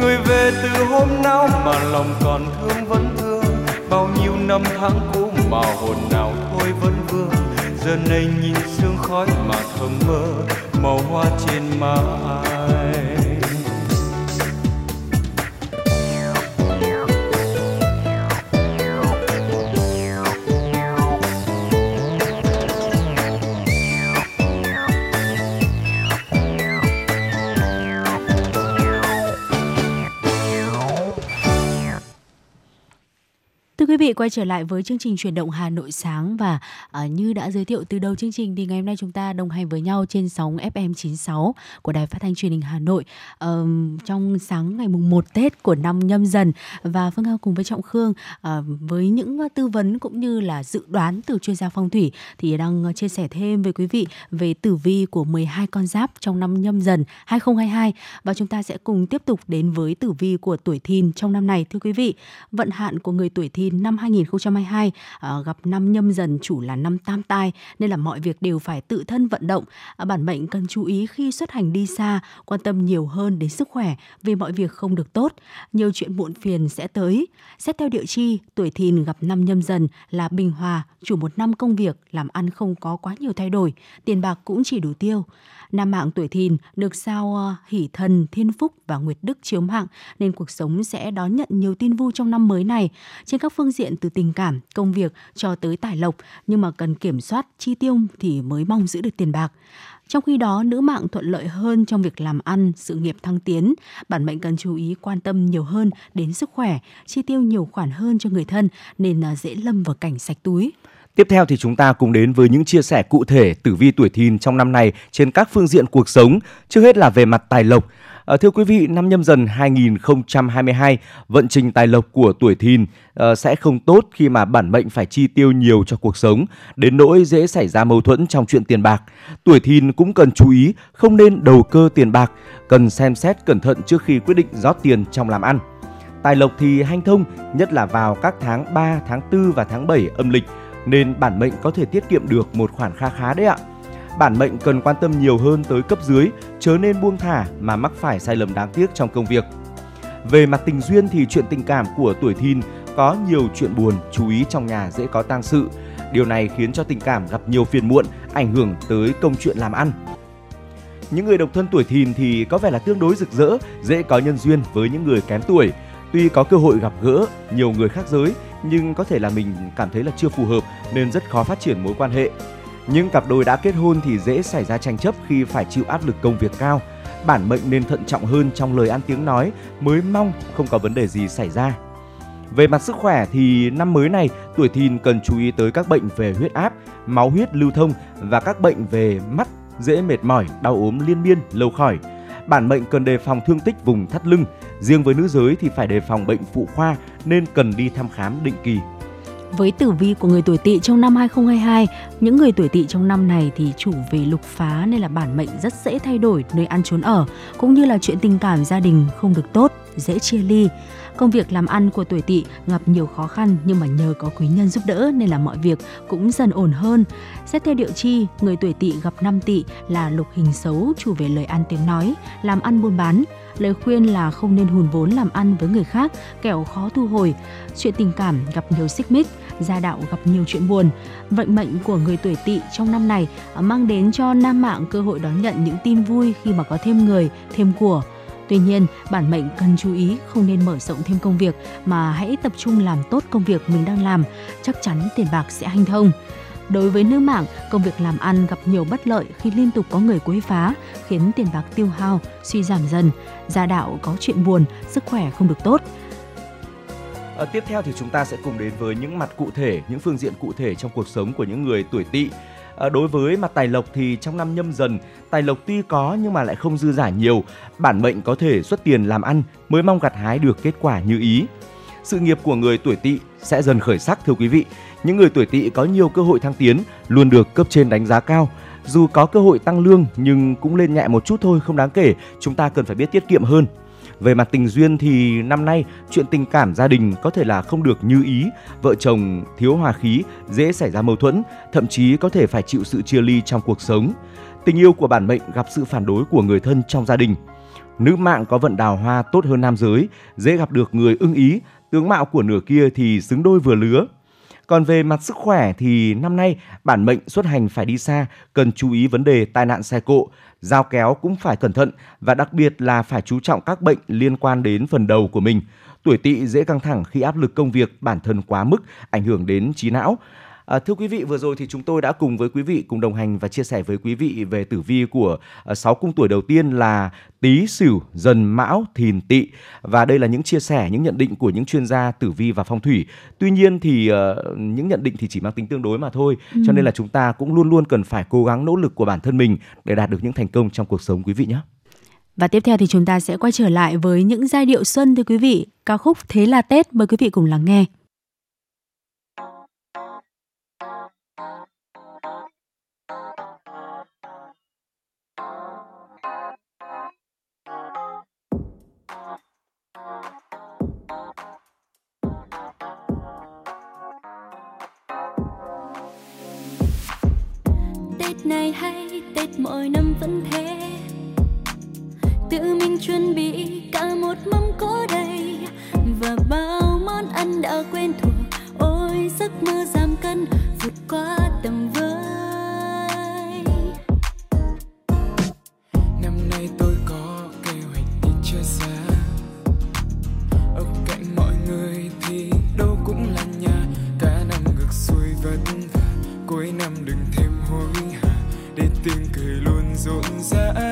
người về từ hôm nào mà lòng còn thương vẫn thương. Bao nhiêu năm tháng cũ mà hồn nào thôi vẫn vương. Giờ này nhìn sương khói mà thầm mơ, màu hoa trên má ai vị quay trở lại với chương trình chuyển động Hà Nội sáng và uh, như đã giới thiệu từ đầu chương trình thì ngày hôm nay chúng ta đồng hành với nhau trên sóng FM 96 của Đài Phát thanh Truyền hình Hà Nội uh, trong sáng ngày mùng 1 Tết của năm nhâm dần và Phương Hao cùng với Trọng Khương uh, với những tư vấn cũng như là dự đoán từ chuyên gia phong thủy thì đang chia sẻ thêm với quý vị về tử vi của 12 con giáp trong năm nhâm dần 2022 và chúng ta sẽ cùng tiếp tục đến với tử vi của tuổi thìn trong năm này thưa quý vị. Vận hạn của người tuổi thìn năm năm 2022 à, gặp năm nhâm dần chủ là năm tam tai nên là mọi việc đều phải tự thân vận động. À, bản mệnh cần chú ý khi xuất hành đi xa, quan tâm nhiều hơn đến sức khỏe vì mọi việc không được tốt. Nhiều chuyện muộn phiền sẽ tới. Xét theo địa chi, tuổi thìn gặp năm nhâm dần là bình hòa, chủ một năm công việc, làm ăn không có quá nhiều thay đổi, tiền bạc cũng chỉ đủ tiêu. Nam mạng tuổi thìn được sao ờ, hỷ thần, thiên phúc và nguyệt đức chiếu mạng nên cuộc sống sẽ đón nhận nhiều tin vui trong năm mới này. Trên các phương diện từ tình cảm, công việc cho tới tài lộc nhưng mà cần kiểm soát chi tiêu thì mới mong giữ được tiền bạc. Trong khi đó, nữ mạng thuận lợi hơn trong việc làm ăn, sự nghiệp thăng tiến. Bản mệnh cần chú ý quan tâm nhiều hơn đến sức khỏe, chi tiêu nhiều khoản hơn cho người thân nên ờ, dễ lâm vào cảnh sạch túi. Tiếp theo thì chúng ta cùng đến với những chia sẻ cụ thể tử vi tuổi thìn trong năm này trên các phương diện cuộc sống. Trước hết là về mặt tài lộc. À, thưa quý vị, năm nhâm dần 2022, vận trình tài lộc của tuổi thìn à, sẽ không tốt khi mà bản mệnh phải chi tiêu nhiều cho cuộc sống, đến nỗi dễ xảy ra mâu thuẫn trong chuyện tiền bạc. Tuổi thìn cũng cần chú ý không nên đầu cơ tiền bạc, cần xem xét cẩn thận trước khi quyết định rót tiền trong làm ăn. Tài lộc thì hanh thông, nhất là vào các tháng 3, tháng 4 và tháng 7 âm lịch nên bản mệnh có thể tiết kiệm được một khoản kha khá đấy ạ. Bản mệnh cần quan tâm nhiều hơn tới cấp dưới, chớ nên buông thả mà mắc phải sai lầm đáng tiếc trong công việc. Về mặt tình duyên thì chuyện tình cảm của tuổi thìn có nhiều chuyện buồn, chú ý trong nhà dễ có tang sự. Điều này khiến cho tình cảm gặp nhiều phiền muộn, ảnh hưởng tới công chuyện làm ăn. Những người độc thân tuổi thìn thì có vẻ là tương đối rực rỡ, dễ có nhân duyên với những người kém tuổi. Tuy có cơ hội gặp gỡ nhiều người khác giới nhưng có thể là mình cảm thấy là chưa phù hợp nên rất khó phát triển mối quan hệ. Những cặp đôi đã kết hôn thì dễ xảy ra tranh chấp khi phải chịu áp lực công việc cao. Bản mệnh nên thận trọng hơn trong lời ăn tiếng nói mới mong không có vấn đề gì xảy ra. Về mặt sức khỏe thì năm mới này tuổi thìn cần chú ý tới các bệnh về huyết áp, máu huyết lưu thông và các bệnh về mắt dễ mệt mỏi, đau ốm liên miên lâu khỏi. Bản mệnh cần đề phòng thương tích vùng thắt lưng, riêng với nữ giới thì phải đề phòng bệnh phụ khoa nên cần đi thăm khám định kỳ. Với tử vi của người tuổi Tỵ trong năm 2022, những người tuổi Tỵ trong năm này thì chủ về lục phá nên là bản mệnh rất dễ thay đổi nơi ăn trốn ở, cũng như là chuyện tình cảm gia đình không được tốt, dễ chia ly. Công việc làm ăn của tuổi Tỵ gặp nhiều khó khăn nhưng mà nhờ có quý nhân giúp đỡ nên là mọi việc cũng dần ổn hơn. Xét theo địa chi, người tuổi Tỵ gặp năm Tỵ là lục hình xấu chủ về lời ăn tiếng nói, làm ăn buôn bán. Lời khuyên là không nên hùn vốn làm ăn với người khác, kẻo khó thu hồi. Chuyện tình cảm gặp nhiều xích mích, gia đạo gặp nhiều chuyện buồn. Vận mệnh của người tuổi Tỵ trong năm này ờ, mang đến cho nam mạng cơ hội đón nhận những tin vui khi mà có thêm người, thêm của. Tuy nhiên, bản mệnh cần chú ý không nên mở rộng thêm công việc mà hãy tập trung làm tốt công việc mình đang làm, chắc chắn tiền bạc sẽ hanh thông. Đối với nữ mạng, công việc làm ăn gặp nhiều bất lợi khi liên tục có người quấy phá, khiến tiền bạc tiêu hao, suy giảm dần. Gia đạo có chuyện buồn, sức khỏe không được tốt. À, tiếp theo thì chúng ta sẽ cùng đến với những mặt cụ thể, những phương diện cụ thể trong cuộc sống của những người tuổi Tỵ. À, đối với mặt tài lộc thì trong năm nhâm dần, tài lộc tuy có nhưng mà lại không dư giả nhiều. Bản mệnh có thể xuất tiền làm ăn mới mong gặt hái được kết quả như ý. Sự nghiệp của người tuổi Tỵ sẽ dần khởi sắc thưa quý vị. Những người tuổi Tỵ có nhiều cơ hội thăng tiến, luôn được cấp trên đánh giá cao. Dù có cơ hội tăng lương nhưng cũng lên nhẹ một chút thôi, không đáng kể. Chúng ta cần phải biết tiết kiệm hơn. Về mặt tình duyên thì năm nay chuyện tình cảm gia đình có thể là không được như ý, vợ chồng thiếu hòa khí, dễ xảy ra mâu thuẫn, thậm chí có thể phải chịu sự chia ly trong cuộc sống. Tình yêu của bản mệnh gặp sự phản đối của người thân trong gia đình. Nữ mạng có vận đào hoa tốt hơn nam giới, dễ gặp được người ưng ý, tướng mạo của nửa kia thì xứng đôi vừa lứa. Còn về mặt sức khỏe thì năm nay bản mệnh xuất hành phải đi xa, cần chú ý vấn đề tai nạn xe cộ, dao kéo cũng phải cẩn thận và đặc biệt là phải chú trọng các bệnh liên quan đến phần đầu của mình. Tuổi tỵ dễ căng thẳng khi áp lực công việc bản thân quá mức, ảnh hưởng đến trí não. À, thưa quý vị, vừa rồi thì chúng tôi đã cùng với quý vị cùng đồng hành và chia sẻ với quý vị về tử vi của à, 6 cung tuổi đầu tiên là Tý, Sửu, Dần, Mão, Thìn, Tỵ và đây là những chia sẻ, những nhận định của những chuyên gia tử vi và phong thủy. Tuy nhiên thì uh, những nhận định thì chỉ mang tính tương đối mà thôi, ừ. cho nên là chúng ta cũng luôn luôn cần phải cố gắng nỗ lực của bản thân mình để đạt được những thành công trong cuộc sống quý vị nhé. Và tiếp theo thì chúng ta sẽ quay trở lại với những giai điệu xuân thưa quý vị. Ca khúc Thế là Tết mời quý vị cùng lắng nghe. Chuẩn bị cả một mâm cỗ đầy. Và bao món ăn đã quen thuộc, Ôi giấc mơ giảm cân, vượt qua tầm với Năm nay tôi có kế hoạch đi chơi xa. Ở cạnh mọi người thì đâu cũng là nhà. Cả năm ngược xuôi vất vả, Cuối năm đừng thêm hối hả. Để tiếng cười luôn rộn rã.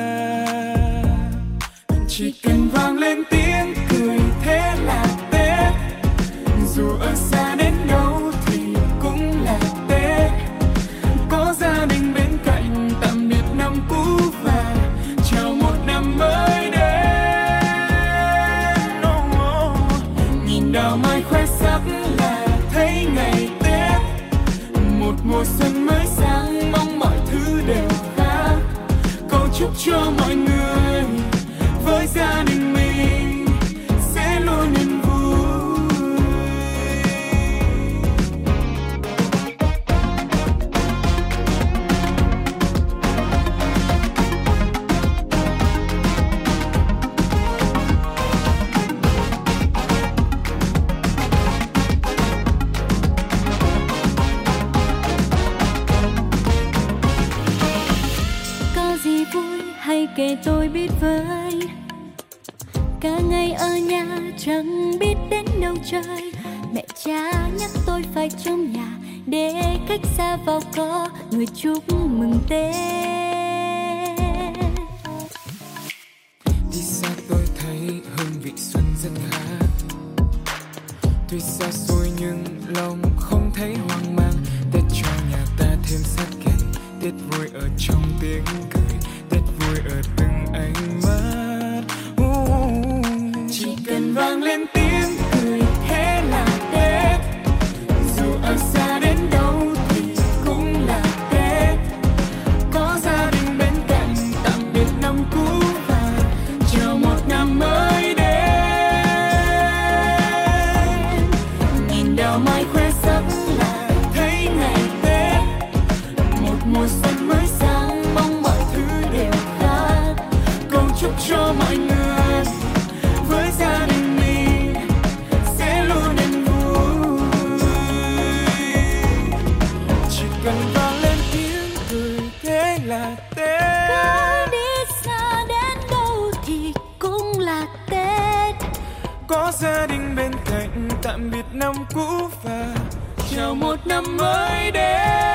Năm mới đến.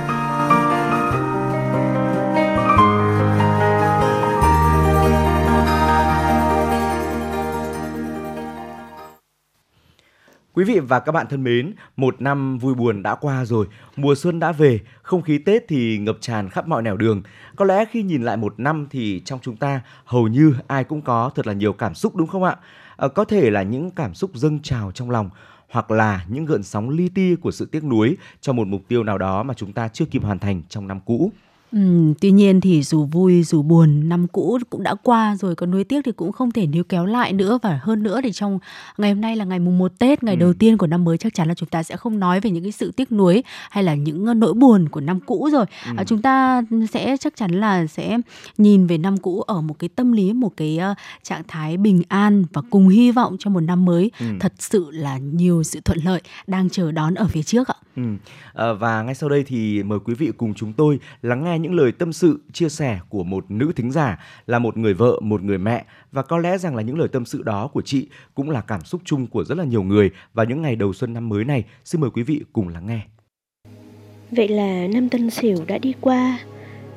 Quý vị và các bạn thân mến, một năm vui buồn đã qua rồi, mùa xuân đã về, không khí Tết thì ngập tràn khắp mọi nẻo đường. Có lẽ khi nhìn lại một năm thì trong chúng ta hầu như ai cũng có thật là nhiều cảm xúc đúng không ạ? À, có thể là những cảm xúc dâng trào trong lòng hoặc là những gợn sóng li ti của sự tiếc nuối cho một mục tiêu nào đó mà chúng ta chưa kịp hoàn thành trong năm cũ. Ừ, tuy nhiên thì dù vui dù buồn năm cũ cũng đã qua rồi còn nuối tiếc thì cũng không thể níu kéo lại nữa và hơn nữa thì trong ngày hôm nay là ngày mùng 1 Tết ngày Ừ. đầu tiên của năm mới chắc chắn là chúng ta sẽ không nói về những cái sự tiếc nuối hay là những ờ, nỗi buồn của năm cũ rồi Ừ. à, chúng ta sẽ chắc chắn là sẽ nhìn về năm cũ ở một cái tâm lý một cái ờ, trạng thái bình an và cùng hy vọng cho một năm mới Ừ. thật sự là nhiều sự thuận lợi đang chờ đón ở phía trước ạ Ừ. À, và ngay sau đây thì mời quý vị cùng chúng tôi lắng nghe những lời tâm sự, chia sẻ của một nữ thính giả là một người vợ, một người mẹ và có lẽ rằng là những lời tâm sự đó của chị cũng là cảm xúc chung của rất là nhiều người vào những ngày đầu xuân năm mới này. Xin mời quý vị cùng lắng nghe. Vậy là năm Tân Sửu đã đi qua,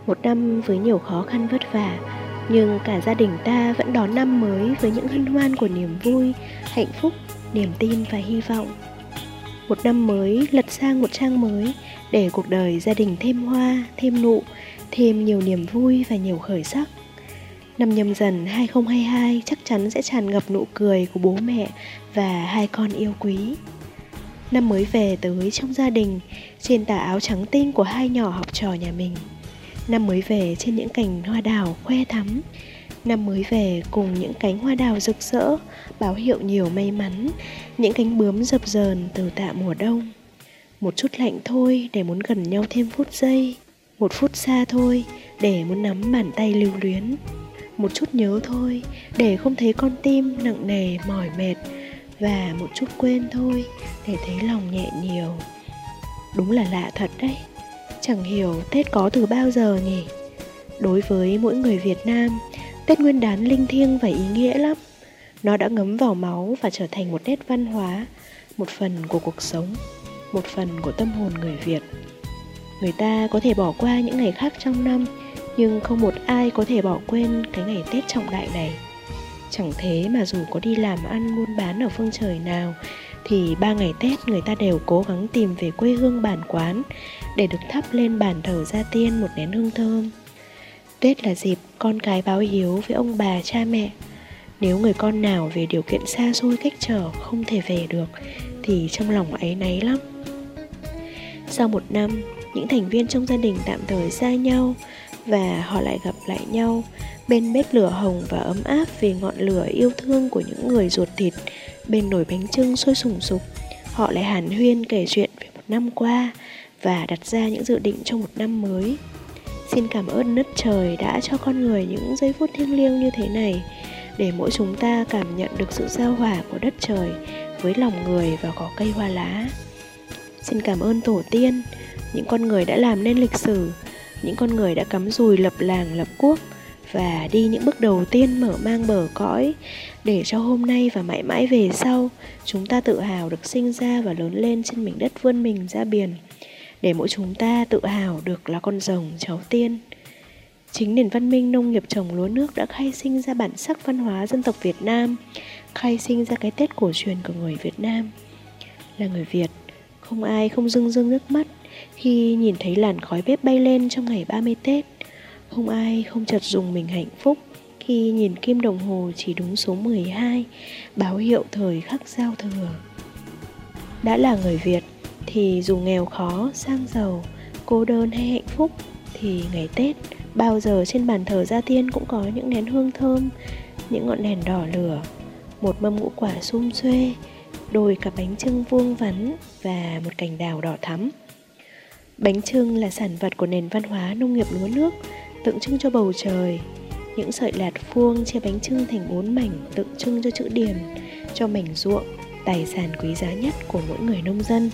một năm với nhiều khó khăn vất vả, nhưng cả gia đình ta vẫn đón năm mới với những hân hoan của niềm vui, hạnh phúc, niềm tin và hy vọng. Một năm mới lật sang một trang mới để cuộc đời gia đình thêm hoa, thêm nụ, thêm nhiều niềm vui và nhiều khởi sắc. Năm nhâm dần 2022 chắc chắn sẽ tràn ngập nụ cười của bố mẹ và hai con yêu quý. Năm mới về tới trong gia đình, trên tà áo trắng tinh của hai nhỏ học trò nhà mình. Năm mới về trên những cành hoa đào khoe thắm. Năm mới về cùng những cánh hoa đào rực rỡ, báo hiệu nhiều may mắn, những cánh bướm dập dờn từ tạ mùa đông. Một chút lạnh thôi để muốn gần nhau thêm phút giây, một phút xa thôi để muốn nắm bàn tay lưu luyến. Một chút nhớ thôi để không thấy con tim nặng nề mỏi mệt và một chút quên thôi để thấy lòng nhẹ nhiều. Đúng là lạ thật đấy. Chẳng hiểu Tết có từ bao giờ nhỉ? Đối với mỗi người Việt Nam, Tết Nguyên đán linh thiêng và ý nghĩa lắm. Nó đã ngấm vào máu và trở thành một nét văn hóa, một phần của cuộc sống, một phần của tâm hồn người Việt. Người ta có thể bỏ qua những ngày khác trong năm, nhưng không một ai có thể bỏ quên cái ngày Tết trọng đại này. Chẳng thế mà dù có đi làm ăn buôn bán ở phương trời nào thì ba ngày Tết người ta đều cố gắng tìm về quê hương bản quán để được thắp lên bàn thờ gia tiên một nén hương thơm. Tết là dịp con cái báo hiếu với ông bà cha mẹ. Nếu người con nào về điều kiện xa xôi cách trở không thể về được thì trong lòng ấy náy lắm. Sau một năm, những thành viên trong gia đình tạm thời xa nhau và họ lại gặp lại nhau bên bếp lửa hồng và ấm áp vì ngọn lửa yêu thương của những người ruột thịt bên nồi bánh trưng sôi sùng sục họ lại hàn huyên kể chuyện về một năm qua và đặt ra những dự định cho một năm mới xin cảm ơn đất trời đã cho con người những giây phút thiêng liêng như thế này, để mỗi chúng ta cảm nhận được sự giao hòa của đất trời với lòng người và cỏ cây hoa lá. Xin cảm ơn tổ tiên, những con người đã làm nên lịch sử, những con người đã cắm rùi lập làng, lập quốc và đi những bước đầu tiên mở mang bờ cõi để cho hôm nay và mãi mãi về sau, chúng ta tự hào được sinh ra và lớn lên trên mảnh đất vươn mình ra biển để mỗi chúng ta tự hào được là con rồng cháu tiên. Chính nền văn minh nông nghiệp trồng lúa nước đã khai sinh ra bản sắc văn hóa dân tộc Việt Nam, khai sinh ra cái Tết cổ truyền của người Việt Nam. Là người Việt, không ai không rưng rưng nước mắt khi nhìn thấy làn khói bếp bay lên trong ngày 30 Tết. Không ai không chợt dùng mình hạnh phúc khi nhìn kim đồng hồ chỉ đúng số 12 báo hiệu thời khắc giao thừa. Đã là người Việt thì dù nghèo khó, sang giàu, cô đơn hay hạnh phúc thì ngày Tết bao giờ trên bàn thờ gia tiên cũng có những nén hương thơm, những ngọn đèn đỏ lửa, một mâm ngũ quả sum xuê, đôi cặp bánh trưng vuông vắn và một cành đào đỏ thắm. Bánh trưng là sản vật của nền văn hóa nông nghiệp lúa nước, tượng trưng cho bầu trời. Những sợi lạt vuông chia bánh trưng thành bốn mảnh tượng trưng cho chữ điền, cho mảnh ruộng, tài sản quý giá nhất của mỗi người nông dân.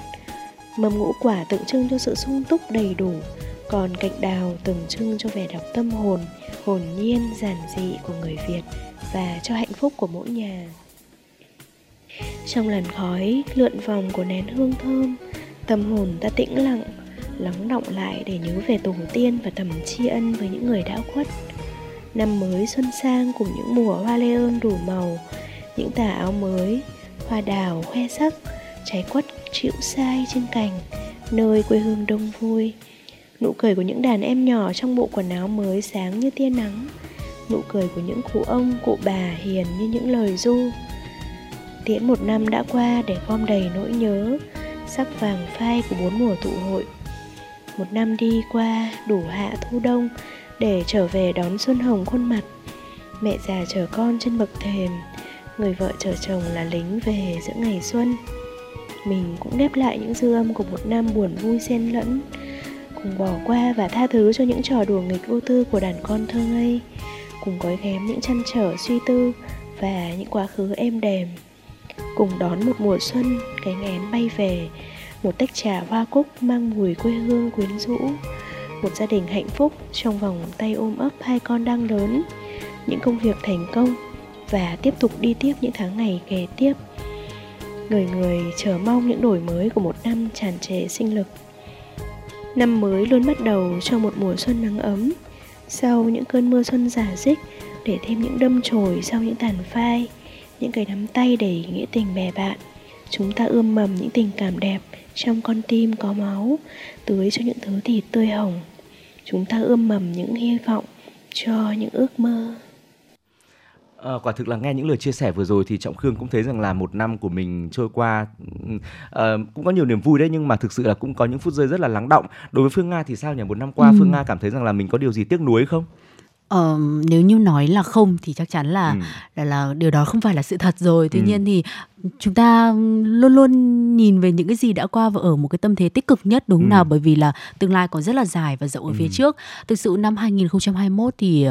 Mầm ngũ quả tượng trưng cho sự sung túc đầy đủ, còn cạnh đào tượng trưng cho vẻ đẹp tâm hồn, hồn nhiên, giản dị của người Việt và cho hạnh phúc của mỗi nhà. Trong làn khói lượn vòng của nén hương thơm, tâm hồn ta tĩnh lặng, lắng động lại để nhớ về tổ tiên và thầm tri ân với những người đã khuất. Năm mới xuân sang cùng những mùa hoa lê ơn đủ màu, những tà áo mới, hoa đào khoe sắc, trái quất chịu sai trên cành, nơi quê hương đông vui. Nụ cười của những đàn em nhỏ trong bộ quần áo mới sáng như tia nắng, nụ cười của những cụ ông, cụ bà hiền như những lời du. Tiễn một năm đã qua để gom đầy nỗi nhớ, sắc vàng phai của bốn mùa tụ hội một năm đi qua đủ hạ thu đông để trở về đón xuân hồng khuôn mặt mẹ già chờ con trên bậc thềm người vợ chờ chồng là lính về giữa ngày xuân mình cũng đép lại những dư âm của một năm buồn vui xen lẫn, cùng bỏ qua và tha thứ cho những trò đùa nghịch vô tư của đàn con thơ ngây, cùng gói ghém những chăn trở suy tư và những quá khứ êm đềm, cùng đón một mùa xuân cái ngén bay về, một tách trà hoa cúc mang mùi quê hương quyến rũ, một gia đình hạnh phúc trong vòng tay ôm ấp hai con đang lớn, những công việc thành công và tiếp tục đi tiếp những tháng ngày kế tiếp người người chờ mong những đổi mới của một năm tràn trề sinh lực. Năm mới luôn bắt đầu cho một mùa xuân nắng ấm, sau những cơn mưa xuân giả dích, để thêm những đâm chồi sau những tàn phai, những cái nắm tay đầy nghĩa tình bè bạn. Chúng ta ươm mầm những tình cảm đẹp trong con tim có máu, tưới cho những thứ thịt tươi hồng chúng ta ươm mầm những hy vọng cho những ước mơ. À, quả thực là nghe những lời chia sẻ vừa rồi thì trọng khương cũng thấy rằng là một năm của mình trôi qua à, cũng có nhiều niềm vui đấy nhưng mà thực sự là cũng có những phút giây rất là lắng động đối với phương nga thì sao nhỉ một năm qua ừ. phương nga cảm thấy rằng là mình có điều gì tiếc nuối không Ờ, nếu như nói là không thì chắc chắn là, ừ. là là điều đó không phải là sự thật rồi. Tuy Ừ. nhiên thì chúng ta luôn luôn nhìn về những cái gì đã qua và ở một cái tâm thế tích cực nhất đúng Ừ. nào bởi vì là tương lai còn rất là dài và rộng ở phía Ừ. trước. Thực sự năm 2021 thì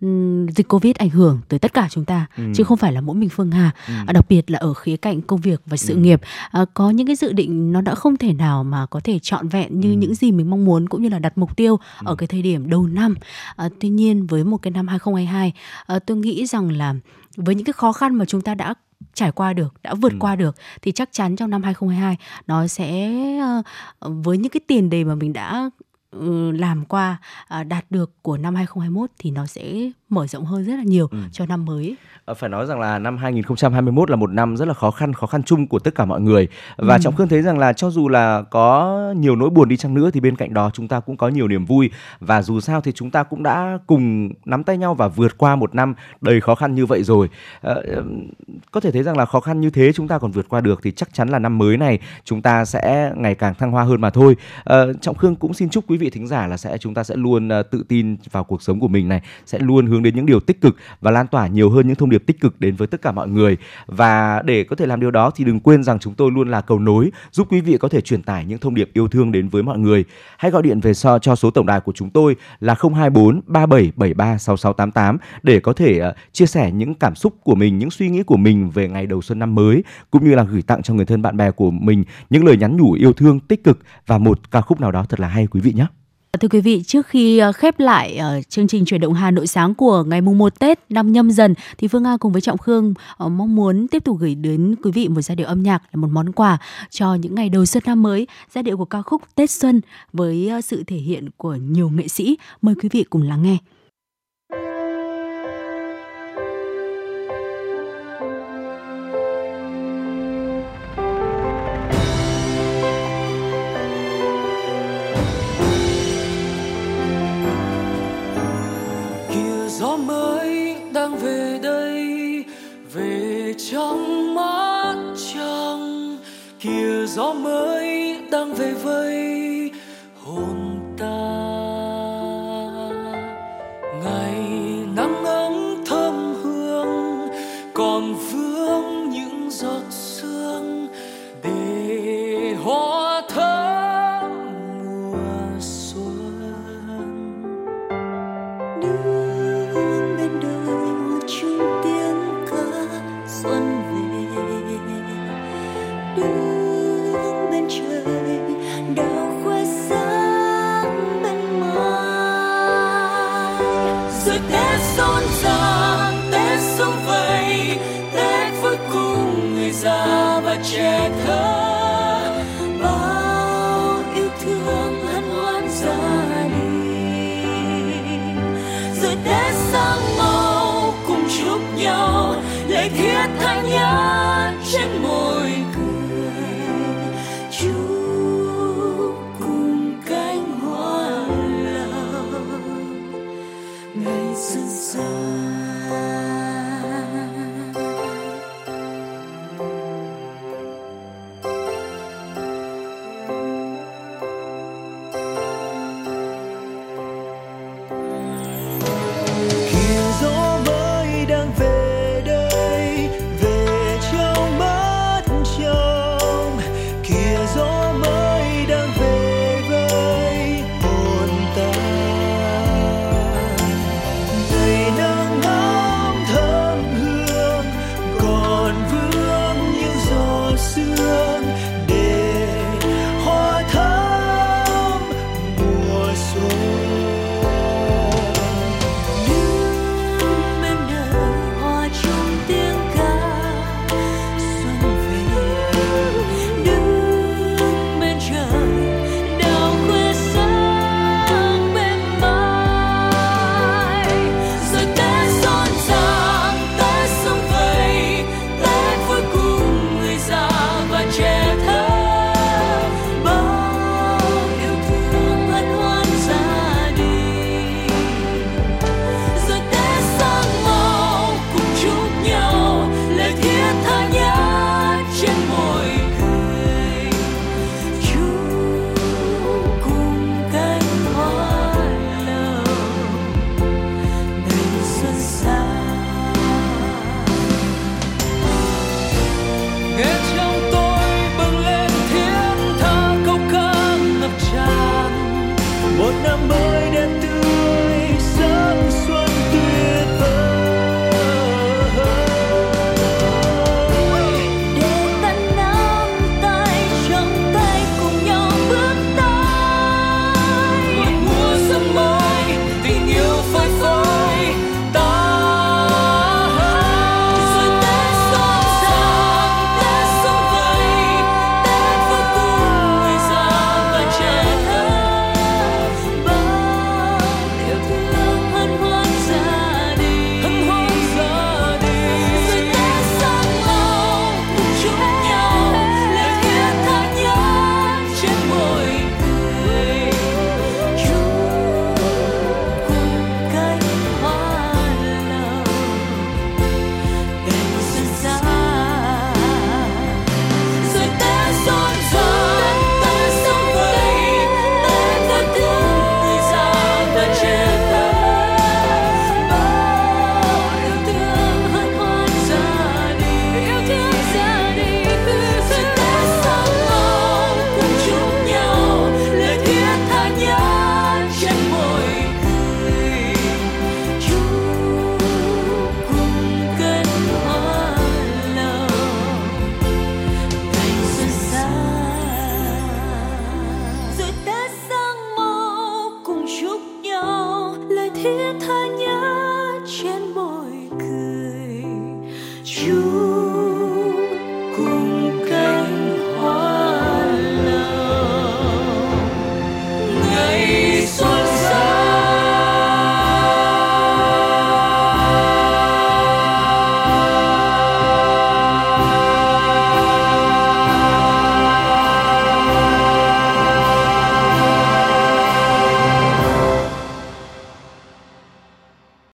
ừm, dịch Covid ảnh hưởng tới tất cả chúng ta Ừ. chứ không phải là mỗi mình Phương Hà. Ừ. À, đặc biệt là ở khía cạnh công việc và sự Ừ. nghiệp à, có những cái dự định nó đã không thể nào mà có thể trọn vẹn như Ừ. những gì mình mong muốn cũng như là đặt mục tiêu ở cái thời điểm đầu năm. À, tuy nhiên với một cái năm 2022 à, tôi nghĩ rằng là với những cái khó khăn mà chúng ta đã trải qua được, đã vượt Ừ. qua được thì chắc chắn trong năm 2022 nó sẽ ờ, với những cái tiền đề mà mình đã ừ, làm qua à, đạt được của năm 2021 thì nó sẽ mở rộng hơn rất là nhiều Ừ. cho năm mới. Ờ, Phải nói rằng là năm 2021 là một năm rất là khó khăn, khó khăn chung của tất cả mọi người. Và Ừ. Trọng Khương thấy rằng là cho dù là có nhiều nỗi buồn đi chăng nữa thì bên cạnh đó chúng ta cũng có nhiều niềm vui. Và dù sao thì chúng ta cũng đã cùng nắm tay nhau và vượt qua một năm đầy khó khăn như vậy rồi. Ờ, có thể thấy rằng là khó khăn như thế chúng ta còn vượt qua được thì chắc chắn là năm mới này chúng ta sẽ ngày càng thăng hoa hơn mà thôi. Ờ, Trọng Khương cũng xin chúc quý vị thính giả là sẽ chúng ta sẽ luôn tự tin vào cuộc sống của mình này, sẽ luôn hướng đến những điều tích cực và lan tỏa nhiều hơn những thông điệp tích cực đến với tất cả mọi người. Và để có thể làm điều đó thì đừng quên rằng chúng tôi luôn là cầu nối giúp quý vị có thể truyền tải những thông điệp yêu thương đến với mọi người. Hãy gọi điện về so cho số tổng đài của chúng tôi là 024 3773 6688 để có thể ờ, chia sẻ những cảm xúc của mình, những suy nghĩ của mình về ngày đầu xuân năm mới cũng như là gửi tặng cho người thân bạn bè của mình những lời nhắn nhủ yêu thương tích cực và một ca khúc nào đó thật là hay quý vị nhé. Thưa quý vị, trước khi ờ, khép lại ờ, chương trình chuyển động Hà Nội sáng của ngày mùng 1 Tết năm nhâm dần thì Phương Nga cùng với Trọng Khương ờ, mong muốn tiếp tục gửi đến quý vị một giai điệu âm nhạc là một món quà cho những ngày đầu xuân năm mới, giai điệu của ca khúc Tết Xuân với sự thể hiện của nhiều nghệ sĩ. Mời quý vị cùng lắng nghe. Gió mới đang về vây.